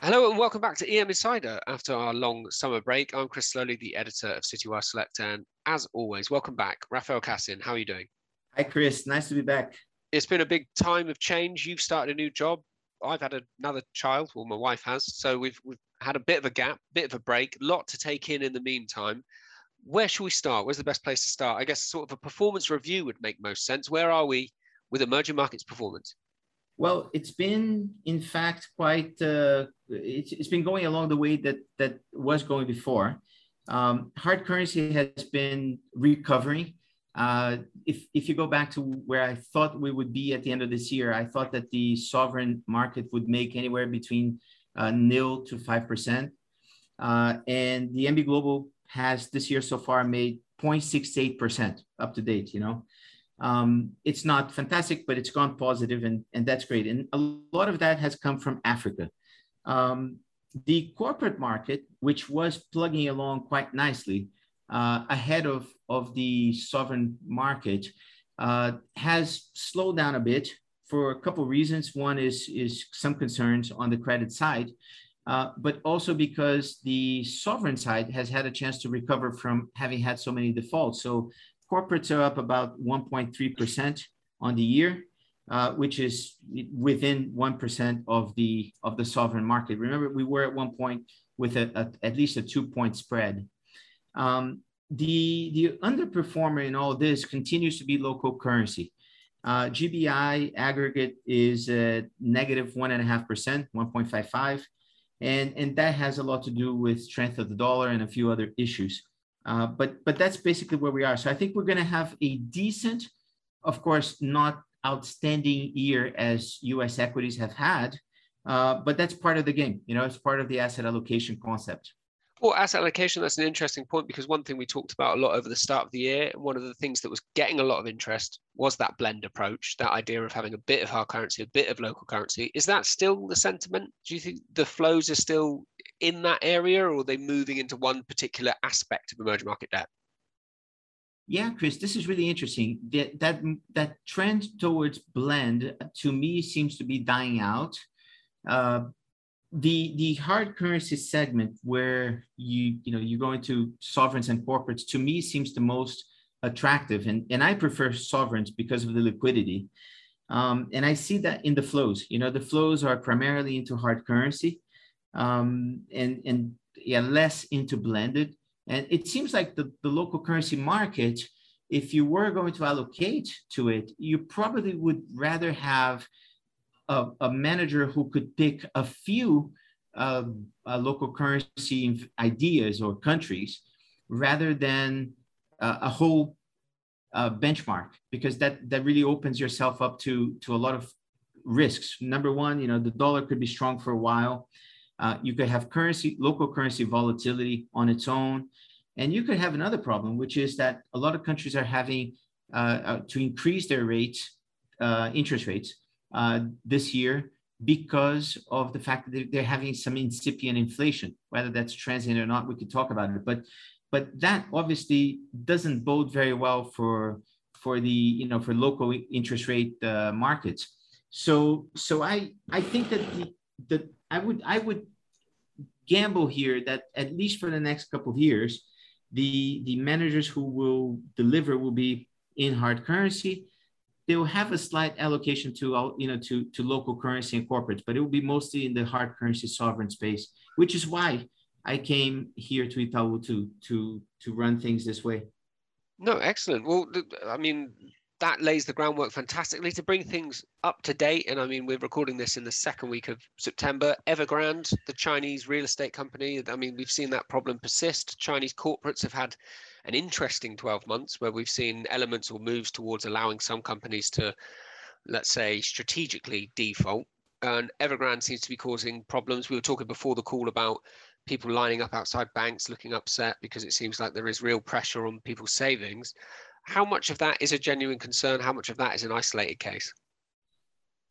Hello and welcome back to EM Insider after our long summer break. I'm Chris Sloley, the editor of Citywire Select, and as always, welcome back, Raphael Kassin. How are you doing? Hi, Chris. Nice to be back. It's been a big time of change. You've started a new job. I've had another child. Well, my wife has. So we've we've had a bit of a gap, bit of a break, a lot to take in in the meantime. Where should we start? Where's the best place to start? I guess sort of a performance review would make most sense. Where are we with emerging markets performance? Well, it's been, in fact, quite. Uh, it's, it's been going along the way that that was going before. Um, hard currency has been recovering. Uh, if if you go back to where I thought we would be at the end of this year, I thought that the sovereign market would make anywhere between uh, nil to five percent, uh, and the EMBI Global has this year so far made 0.68 percent up to date. You know, um, it's not fantastic, but it's gone positive and, and that's great. And a lot of that has come from Africa. Um, the corporate market, which was plugging along quite nicely uh, ahead of, of the sovereign market, uh, has slowed down a bit for a couple of reasons. One is, is some concerns on the credit side, uh, but also because the sovereign side has had a chance to recover from having had so many defaults. So Corporates are up about 1.3% on the year, uh, which is within 1% of the of the sovereign market. Remember, we were at one point with a, a at least a two-point spread. Um, the, the underperformer in all this continues to be local currency. Uh, GBI aggregate is at negative 1.5%, 1.55. And, and that has a lot to do with strength of the dollar and a few other issues. Uh, but but that's basically where we are. So I think we're going to have a decent, of course, not outstanding year as U.S. equities have had, uh, but that's part of the game. You know, it's part of the asset allocation concept. Well, asset allocation, that's an interesting point because one thing we talked about a lot over the start of the year, one of the things that was getting a lot of interest was that blend approach, that idea of having a bit of hard currency, a bit of local currency. Is that still the sentiment? Do you think the flows are still in that area or are they moving into one particular aspect of emerging market debt? Yeah, Chris, this is really interesting. That, that, that trend towards blend to me seems to be dying out. Uh, the the hard currency segment where you you know you go into sovereigns and corporates to me seems the most attractive and and i prefer sovereigns because of the liquidity um, and i see that in the flows you know the flows are primarily into hard currency um, and and yeah, less into blended. And it seems like the, the local currency market, if you were going to allocate to it, you probably would rather have a, a manager who could pick a few uh, uh, local currency ideas or countries rather than uh, a whole uh, benchmark because that that really opens yourself up to to a lot of risks number one you know the dollar could be strong for a while uh, you could have currency, local currency volatility on its own. And you could have another problem, which is that a lot of countries are having uh, uh, to increase their rates, uh, interest rates this year because of the fact that they're having some incipient inflation, whether that's transient or not, we could talk about it. But but that obviously doesn't bode very well for for the you know for local interest rate uh, markets. So so I I think that the the I would I would gamble here that at least for the next couple of years, the the managers who will deliver will be in hard currency. They will have a slight allocation to you know to to local currency and corporates, but it will be mostly in the hard currency sovereign space, which is why I came here to Itaú to to to run things this way. No, excellent. Well, I mean, that lays the groundwork fantastically to bring things up to date. And I mean, we're recording this in the second week of September. Evergrande, the Chinese real estate company, I mean, we've seen that problem persist. Chinese corporates have had an interesting 12 months where we've seen elements or moves towards allowing some companies to, let's say, strategically default. And Evergrande seems to be causing problems. We were talking before the call about people lining up outside banks looking upset because it seems like there is real pressure on people's savings how much of that is a genuine concern? How much of that is an isolated case?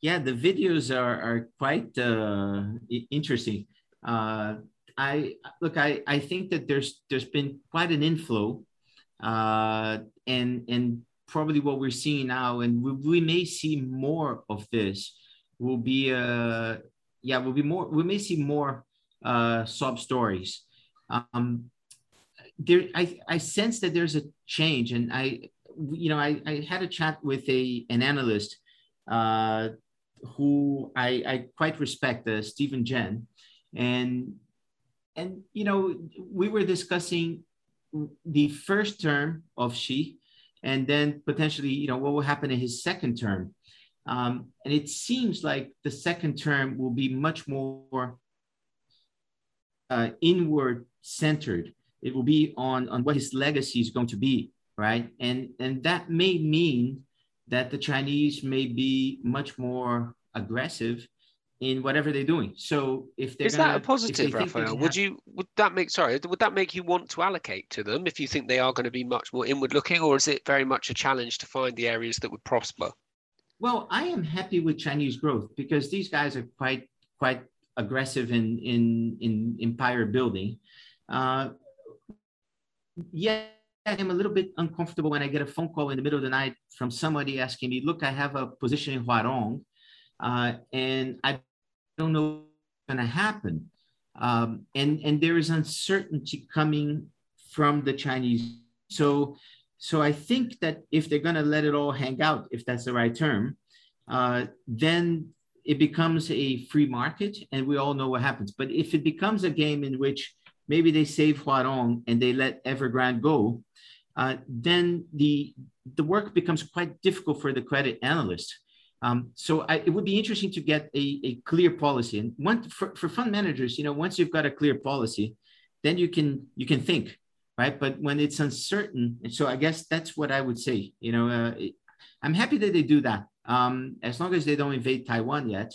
Yeah, the videos are, are quite uh, interesting. Uh, I look, I, I think that there's there's been quite an inflow, uh, and and probably what we're seeing now, and we, we may see more of this, will be a yeah, will be more. We may see more uh, sob stories. Um, there, I, I sense that there's a change, and I, you know, I, I had a chat with a an analyst uh, who I, I quite respect, uh, Stephen Jen, and and you know, we were discussing the first term of Xi, and then potentially, you know, what will happen in his second term. Um, and it seems like the second term will be much more uh, inward centered. It will be on, on what his legacy is going to be, right? And, and that may mean that the Chinese may be much more aggressive in whatever they're doing. So if they're is gonna, that a positive, Raphael? Would you would that make sorry would that make you want to allocate to them if you think they are going to be much more inward looking, or is it very much a challenge to find the areas that would prosper? Well, I am happy with Chinese growth because these guys are quite quite aggressive in in in empire building. Uh, yeah, I'm a little bit uncomfortable when I get a phone call in the middle of the night from somebody asking me, "Look, I have a position in Huarong, uh, and I don't know what's going to happen." Um, and and there is uncertainty coming from the Chinese. So so I think that if they're going to let it all hang out, if that's the right term, uh, then it becomes a free market, and we all know what happens. But if it becomes a game in which maybe they save Huarong and they let Evergrande go, uh, then the the work becomes quite difficult for the credit analyst. Um, so I, it would be interesting to get a, a clear policy. And one for, for fund managers, you know, once you've got a clear policy, then you can you can think right? But when it's uncertain, and so I guess that's what I would say. You know, uh, I'm happy that they do that, um, as long as they don't invade Taiwan yet,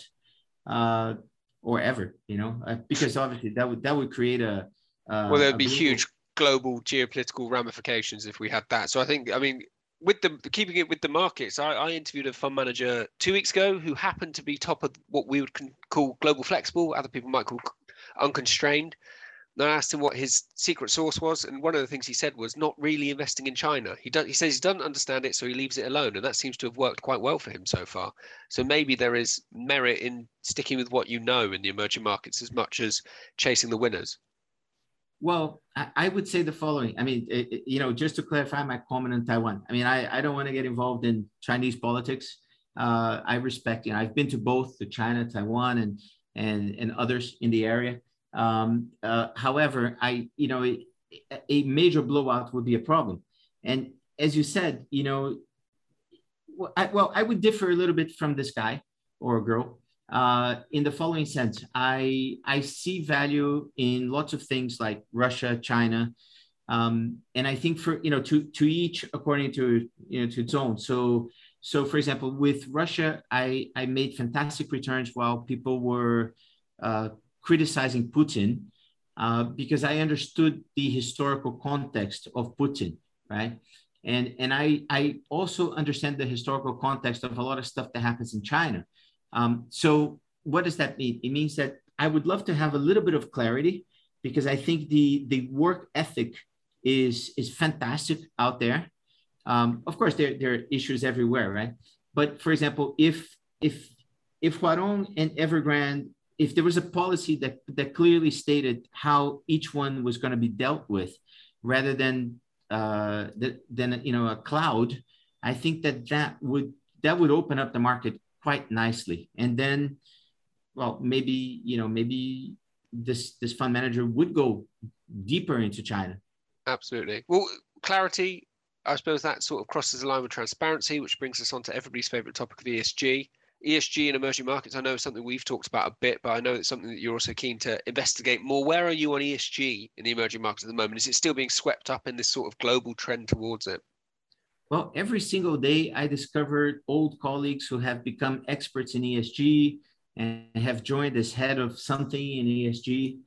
uh, or ever. You know, uh, because obviously that would that would create a well, uh, there'd be huge global geopolitical ramifications if we had that. So I think, I mean, with the keeping it with the markets, I, I, interviewed a fund manager two weeks ago who happened to be top of what we would call global flexible. Other people might call unconstrained. And I asked him what his secret source was, and one of the things he said was not really investing in China. He does, he says he doesn't understand it, so he leaves it alone, and that seems to have worked quite well for him so far. So maybe there is merit in sticking with what you know in the emerging markets as much as chasing the winners. Well, I would say the following. I mean, it, you know, just to clarify my comment on Taiwan. I mean, I, I don't want to get involved in Chinese politics. Uh, I respect, you know, I've been to both the China, Taiwan, and and and others in the area. Um, uh, however, I, you know, a, a major blowout would be a problem. And as you said, you know, well I, well, I would differ a little bit from this guy or girl uh, in the following sense. I, I see value in lots of things like Russia, China, um, and I think for, you know, to, to each according to, you know, to its own. So, so for example, with Russia, I, I made fantastic returns while people were uh, criticizing Putin uh, because I understood the historical context of Putin, right? And, and I, I also understand the historical context of a lot of stuff that happens in China. Um, so what does that mean? It means that I would love to have a little bit of clarity because I think the, the work ethic is, is fantastic out there. Um, of course, there, there are issues everywhere, right? But for example, if if if Huarong and Evergrande if there was a policy that that clearly stated how each one was going to be dealt with, rather than uh, the, than you know a cloud, I think that that would that would open up the market quite nicely. And then, well, maybe you know maybe this this fund manager would go deeper into China. Absolutely. Well, clarity. I suppose that sort of crosses the line with transparency, which brings us on to everybody's favorite topic of ESG. ESG in emerging markets, I know is something we've talked about a bit, but I know it's something that you're also keen to investigate more. Where are you on ESG in the emerging markets at the moment? Is it still being swept up in this sort of global trend towards it? Well, every single day I discovered old colleagues who have become experts in ESG and have joined as head of something in ESG.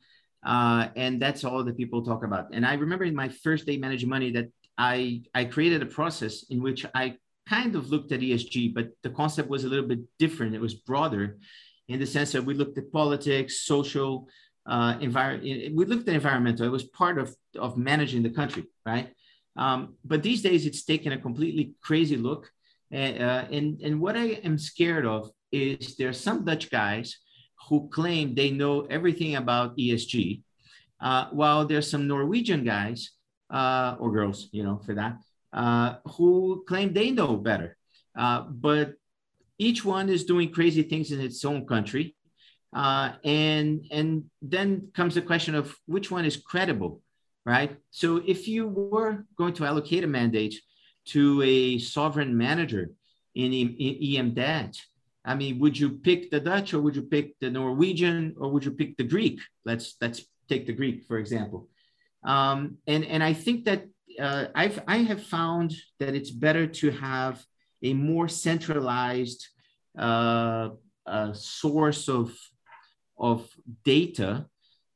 Uh, and that's all that people talk about. And I remember in my first day managing money that I, I created a process in which I kind of looked at ESG, but the concept was a little bit different. It was broader in the sense that we looked at politics, social, uh, environment. We looked at environmental. It was part of, of managing the country, right? Um, but these days, it's taken a completely crazy look. Uh, and, and what I am scared of is there are some Dutch guys who claim they know everything about ESG, uh, while there's some Norwegian guys uh, or girls, you know, for that, uh, who claim they know better. Uh, but each one is doing crazy things in its own country. Uh, and, and then comes the question of which one is credible, right? So if you were going to allocate a mandate to a sovereign manager in, EM debt, I mean, would you pick the Dutch or would you pick the Norwegian or would you pick the Greek? Let's let's take the Greek for example. Um, and and I think that uh, I've I have found that it's better to have a more centralized uh, uh, source of of data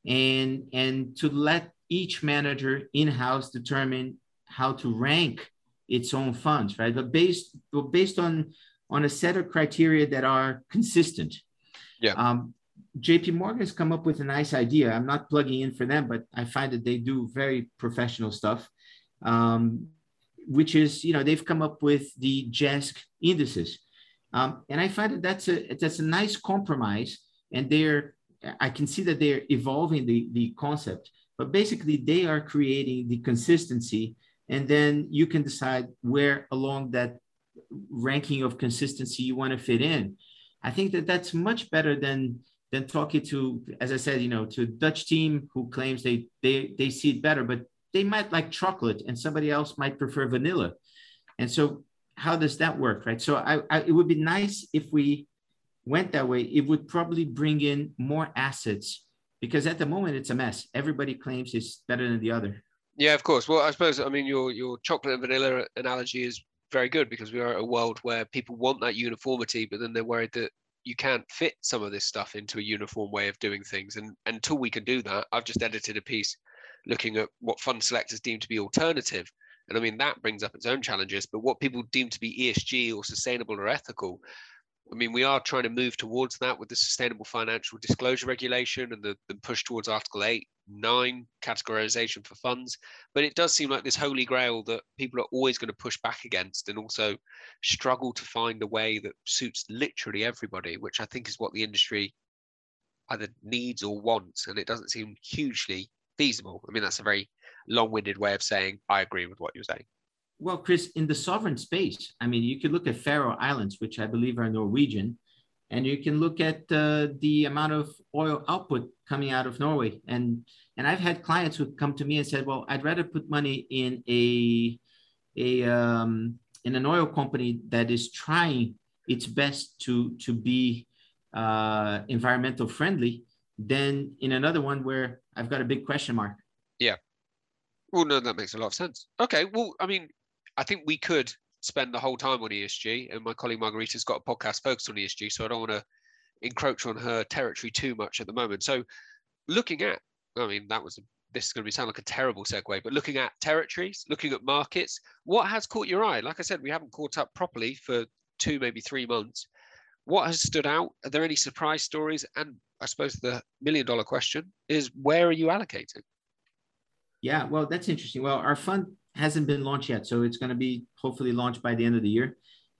and and to let each manager in-house determine how to rank its own funds right? But based but based on on a set of criteria that are consistent. Yeah. Um, jp morgan has come up with a nice idea. I'm not plugging in for them but i find that they do very professional stuff um, which is you know they've come up with the JESG indices. Um, and I find that that's a that's a nice compromise, and they're I can see that they're evolving the the concept, but basically they are creating the consistency, and then you can decide where along that ranking of consistency you want to fit in. I think that that's much better than than talking to, as I said, you know, to Dutch team who claims they they they see it better, but they might like chocolate and somebody else might prefer vanilla. And so how does that work, right? So I, I, it would be nice if we went that way. It would probably bring in more assets because at the moment it's a mess. Everybody claims it's better than the other. Yeah, of course. Well, I suppose I mean your your chocolate and vanilla analogy is very good because we are at a world where people want that uniformity, but then they're worried that you can't fit some of this stuff into a uniform way of doing things. And until we can do that, I've just edited a piece looking at what fund selectors deem to be alternative. And I mean, that brings up its own challenges, but what people deem to be ESG or sustainable or ethical, I mean, we are trying to move towards that with the Sustainable Financial Disclosure Regulation and the, the push towards Article 8, 9 categorization for funds. But it does seem like this holy grail that people are always going to push back against and also struggle to find a way that suits literally everybody, which I think is what the industry either needs or wants. And it doesn't seem hugely feasible. I mean, that's a very long-winded way of saying I agree with what you're saying. Well, Chris, in the sovereign space, I mean, you could look at Faroe Islands, which I believe are Norwegian, and you can look at uh, the amount of oil output coming out of Norway. And and I've had clients who come to me and said, "Well, I'd rather put money in a a um, in an oil company that is trying its best to to be uh, environmental friendly than in another one where I've got a big question mark." Yeah, well, no, that makes a lot of sense. Okay, well, I mean, I think we could spend the whole time on ESG, and my colleague Margarita's got a podcast focused on ESG, so I don't want to encroach on her territory too much at the moment. So, looking at, I mean, that was this is going to be sound like a terrible segue, but looking at territories, looking at markets, what has caught your eye? Like I said, we haven't caught up properly for two, maybe three months. What has stood out? Are there any surprise stories? And I suppose the million dollar question is where are you allocating? Yeah, well, that's interesting. Well, our fund hasn't been launched yet, so it's going to be hopefully launched by the end of the year.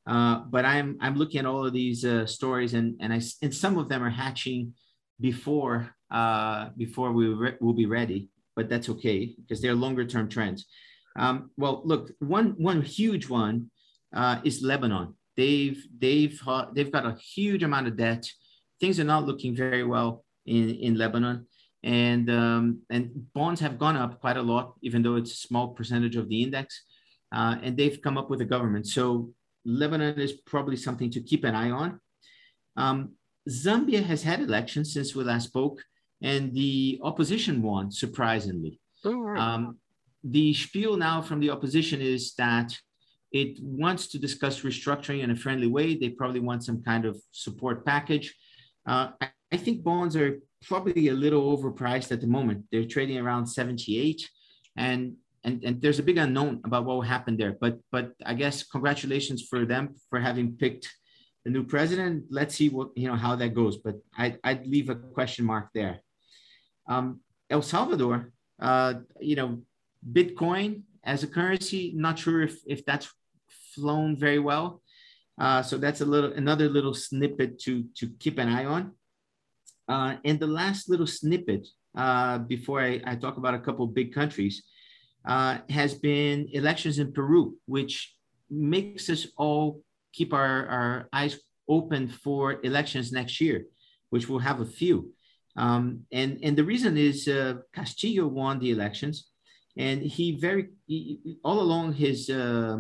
Uh, but I'm I'm looking at all of these uh, stories, and and I and some of them are hatching before uh, before we re- will be ready. But that's okay because they're longer term trends. Um, well, look, one one huge one uh, is Lebanon. They've they've they've got a huge amount of debt. Things are not looking very well in in Lebanon and um, and bonds have gone up quite a lot, even though it's a small percentage of the index. Uh, and they've come up with a government. So Lebanon is probably something to keep an eye on. Um, Zambia has had elections since we last spoke, and the opposition won surprisingly. Oh, um, the spiel now from the opposition is that it wants to discuss restructuring in a friendly way. They probably want some kind of support package. Uh, I, think bonds are probably a little overpriced at the moment. They're trading around 78 and and, and there's a big unknown about what will happen there. But but I guess congratulations for them for having picked the new president. Let's see what you know how that goes. But I, I'd leave a question mark there. Um, El Salvador, uh, you know, Bitcoin as a currency, not sure if if that's flown very well. Uh, so that's a little another little snippet to to keep an eye on. Uh, and the last little snippet uh, before I, I, talk about a couple big countries uh, has been elections in Peru, which makes us all keep our, our eyes open for elections next year, which we'll have a few. Um, and, and the reason is uh, Castillo won the elections, and he very he, all along his uh,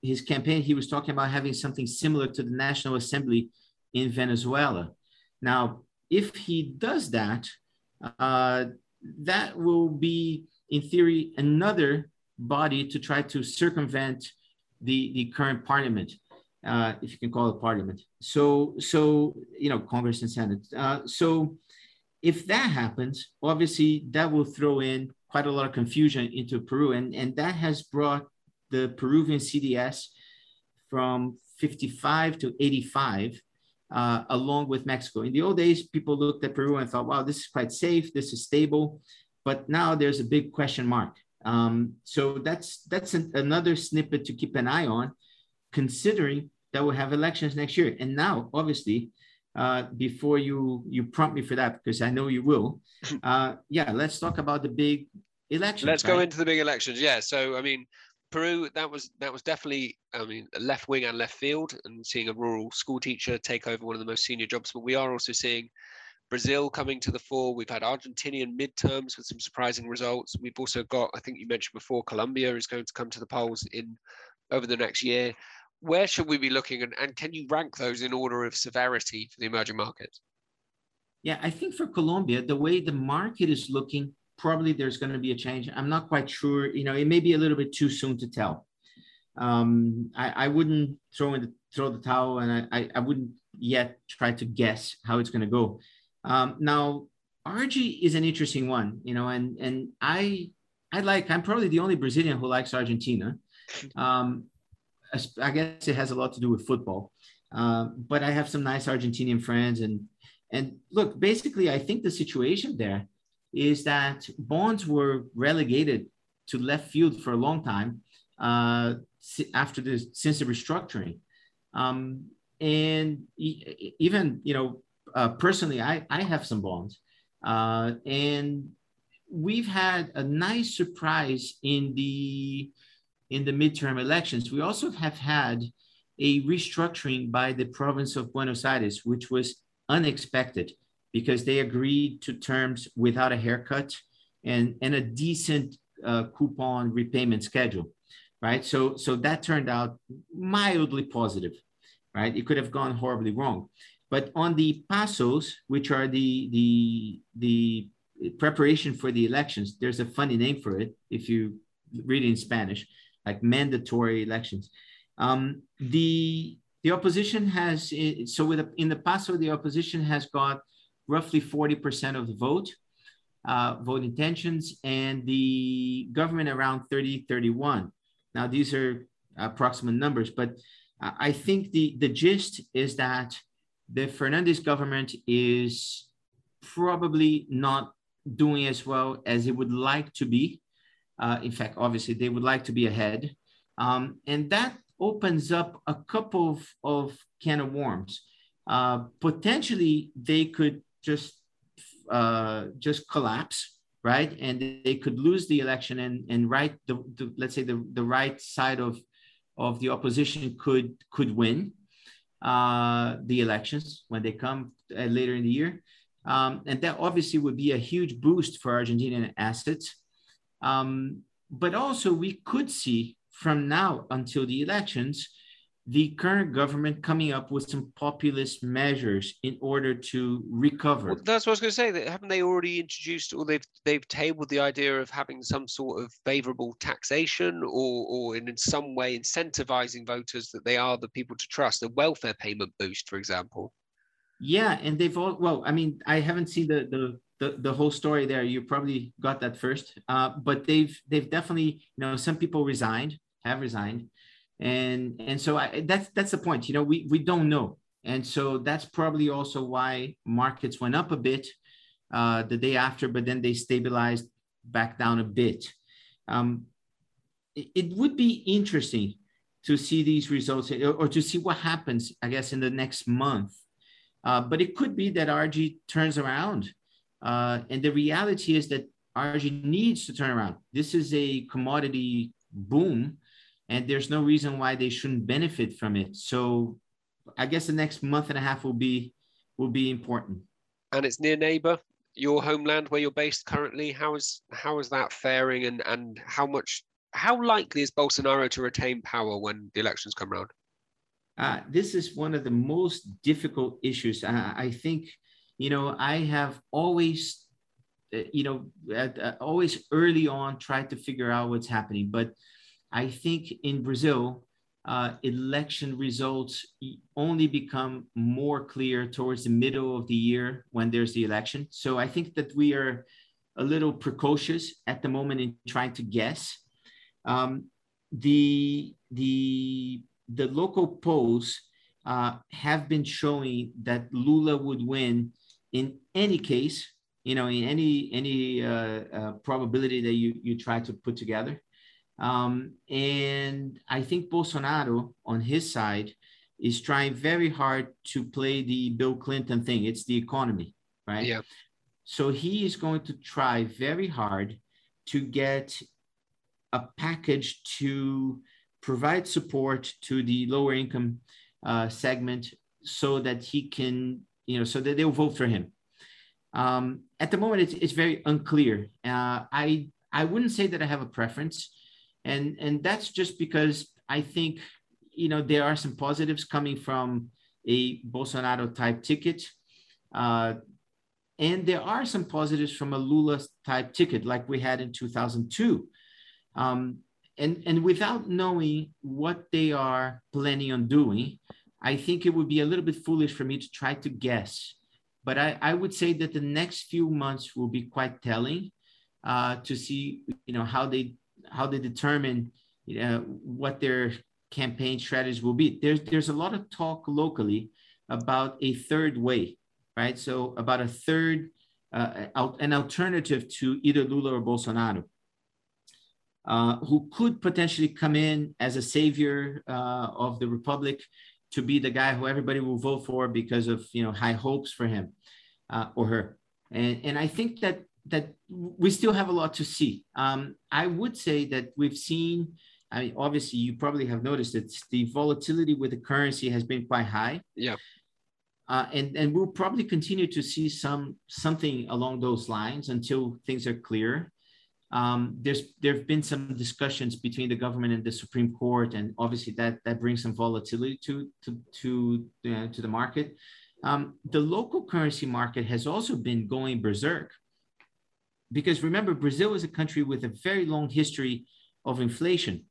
his campaign he was talking about having something similar to the National Assembly in Venezuela. Now, if he does that, uh, that will be in theory another body to try to circumvent the, the current parliament, uh, if you can call it parliament. So, so you know, Congress and Senate. Uh, so, if that happens, obviously that will throw in quite a lot of confusion into Peru, and and that has brought the Peruvian CDS from 55 to 85. Uh, along with Mexico. In the old days, people looked at Peru and thought, wow, this is quite safe, this is stable. But now there's a big question mark. Um, so that's that's an, another snippet to keep an eye on, considering that we'll have elections next year. And now, obviously, uh, before you you prompt me for that, because I know you will, uh, yeah, let's talk about the big elections. Let's right? go into the big elections. Yeah. So I mean, Peru, that was that was definitely, I mean, left wing and left field, and seeing a rural school teacher take over one of the most senior jobs. But we are also seeing Brazil coming to the fore. We've had Argentinian midterms with some surprising results. We've also got, I think you mentioned before, Colombia is going to come to the polls in over the next year. Where should we be looking, and, and can you rank those in order of severity for the emerging markets? Yeah, I think for Colombia, the way the market is looking, probably there's going to be a change. I'm not quite sure. You know, it may be a little bit too soon to tell. Um, I, I wouldn't throw in the throw the towel, and I, I, I wouldn't yet try to guess how it's going to go. Um, now, RG is an interesting one, you know, and and I I like I'm probably the only Brazilian who likes Argentina. Um, I guess it has a lot to do with football, uh, but I have some nice Argentinian friends, and and look, basically, I think the situation there is that bonds were relegated to left field for a long time uh, after the since the restructuring, um, and even you know uh, personally, I, I have some bonds. Uh, and we've had a nice surprise in the in the midterm elections. We also have had a restructuring by the province of Buenos Aires, which was unexpected because they agreed to terms without a haircut and, and a decent uh, coupon repayment schedule, right? So, so that turned out mildly positive, right? It could have gone horribly wrong. But on the pasos, which are the, the, the preparation for the elections, there's a funny name for it if you read it in Spanish, like mandatory elections. Um, the, the opposition has, so with in the PASO, the opposition has got roughly 40% of the vote, uh, vote intentions, and the government around 30, 31. Now, these are approximate numbers, but I think the, the gist is that the Fernandez government is probably not doing as well as it would like to be. Uh, in fact, obviously, they would like to be ahead. Um, and that opens up a couple of, of can of worms. Uh, potentially, they could just uh, just collapse, right? And they could lose the election, and and right, the, the let's say the, the right side of of the opposition could could win uh, the elections when they come uh, later in the year. Um, and that obviously would be a huge boost for Argentinian assets. Um, but also, we could see from now until the elections the current government coming up with some populist measures in order to recover. Well, that's what I was going to say. That haven't they already introduced, or they've they've tabled the idea of having some sort of favourable taxation, or or in, in some way incentivizing voters that they are the people to trust, a welfare payment boost, for example. Yeah, and they've all well. I mean, I haven't seen the the the, the whole story there. You probably got that first, uh, but they've they've definitely you know some people resigned, have resigned and and so I, that's that's the point you know we we don't know and so that's probably also why markets went up a bit uh, the day after but then they stabilized back down a bit um, it, it would be interesting to see these results or, or to see what happens i guess in the next month Uh, but it could be that RG turns around. Uh, and the reality is that RG needs to turn around. This is a commodity boom, and there's no reason why they shouldn't benefit from it. So I guess the next month and a half will be will be important. And it's near neighbor, your homeland where you're based currently. How is how is that faring and, and how much how likely is Bolsonaro to retain power when the elections come around? Uh, this is one of the most difficult issues. Uh, I think, you know, I have always, uh, you know, uh, always early on tried to figure out what's happening. But I think in Brazil, uh, election results only become more clear towards the middle of the year when there's the election. So I think that we are a little precocious at the moment in trying to guess. Um, the the the local polls uh, have been showing that Lula would win in any case, you know, in any any uh, uh, probability that you you try to put together. Um, and I think Bolsonaro on his side is trying very hard to play the Bill Clinton thing. It's the economy, right? Yeah. So he is going to try very hard to get a package to provide support to the lower income uh, segment so that he can, you know, so that they'll vote for him. Um, at the moment, it's, it's very unclear. Uh, I I wouldn't say that I have a preference, and and that's just because I think you know there are some positives coming from a Bolsonaro type ticket, uh, and there are some positives from a Lula type ticket like we had in 2002. Um, and, and without knowing what they are planning on doing, I think it would be a little bit foolish for me to try to guess. But I, I would say that the next few months will be quite telling uh, to see, you know, how they how they determine you know, what their campaign strategies will be. There's there's a lot of talk locally about a third way, right? So about a third, uh, an alternative to either Lula or Bolsonaro uh, who could potentially come in as a savior uh, of the republic to be the guy who everybody will vote for because of you know high hopes for him uh, or her and and i think that that we still have a lot to see. Um, i would say that we've seen i mean obviously you probably have noticed that the volatility with the currency has been quite high. Yeah. Uh, and and we'll probably continue to see some something along those lines until things are clear. Um, there's there have been some discussions between the government and the Supreme Court, and obviously that that brings some volatility to to to uh, to the market. Um, the local currency market has also been going berserk because remember Brazil is a country with a very long history of inflation,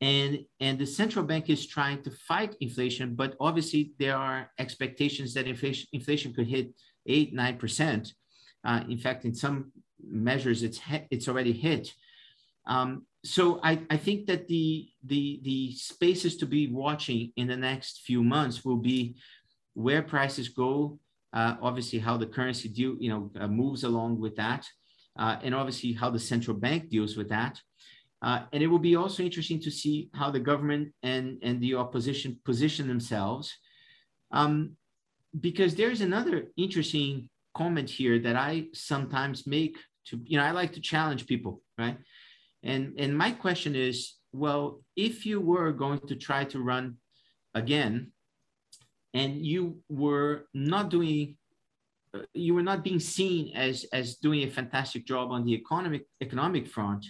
and and the central bank is trying to fight inflation, but obviously there are expectations that inflation inflation could hit eight nine percent. Uh, in fact, in some measures it's it's already hit. Um, so I, I think that the the the spaces to be watching in the next few months will be where prices go, uh, obviously how the currency deal you know uh, moves along with that, uh, and obviously how the central bank deals with that. Uh, and it will be also interesting to see how the government and, and the opposition position themselves. Um, because there's another interesting comment here that I sometimes make to you know i like to challenge people right and and my question is well if you were going to try to run again and you were not doing uh, you were not being seen as as doing a fantastic job on the economic economic front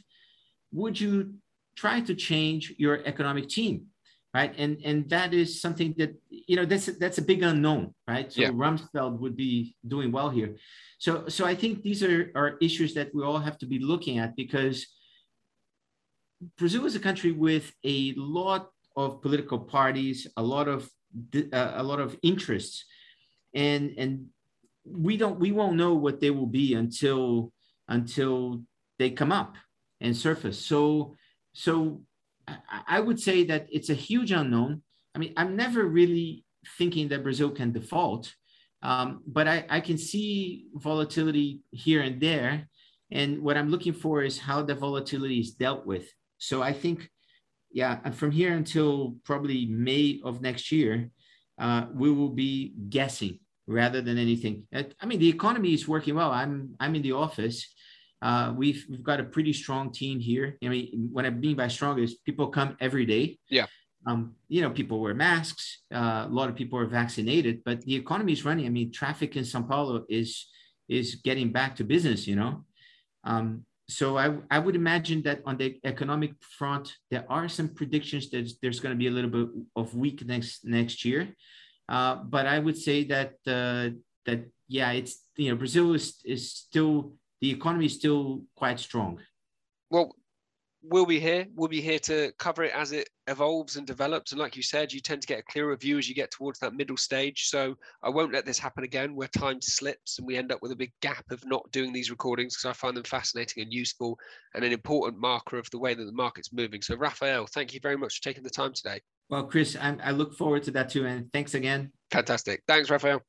would you try to change your economic team right? And and that is something that you know that's that's a big unknown right? So yeah. rumsfeld would be doing well here. So, so I think these are, are issues that we all have to be looking at because Brazil is a country with a lot of political parties, a lot of a lot of interests, and and we don't we won't know what they will be until until they come up and surface. So so I would say that it's a huge unknown. I mean, I'm never really thinking that Brazil can default um, but I, I can see volatility here and there. And what I'm looking for is how the volatility is dealt with. So I think, yeah, and from here until probably May of next year, uh, we will be guessing rather than anything. I mean, the economy is working well. I'm I'm in the office. Uh, we've we've got a pretty strong team here. I mean, what I mean by strong is people come every day. Yeah. Um, you know, people wear masks. Uh, a lot of people are vaccinated, but the economy is running. I mean, traffic in São Paulo is is getting back to business. You know, um, so I I would imagine that on the economic front, there are some predictions that there's going to be a little bit of weakness next year. Uh, but I would say that uh, that yeah, it's you know Brazil is is still the economy is still quite strong. Well, we'll be here. We'll be here to cover it as it evolves and develops. And like you said, you tend to get a clearer view as you get towards that middle stage. So I won't let this happen again where time slips and we end up with a big gap of not doing these recordings because I find them fascinating and useful and an important marker of the way that the market's moving. So Raphael, thank you very much for taking the time today. Well, Chris, I, I look forward to that too. And thanks again. Fantastic. Thanks, Raphael.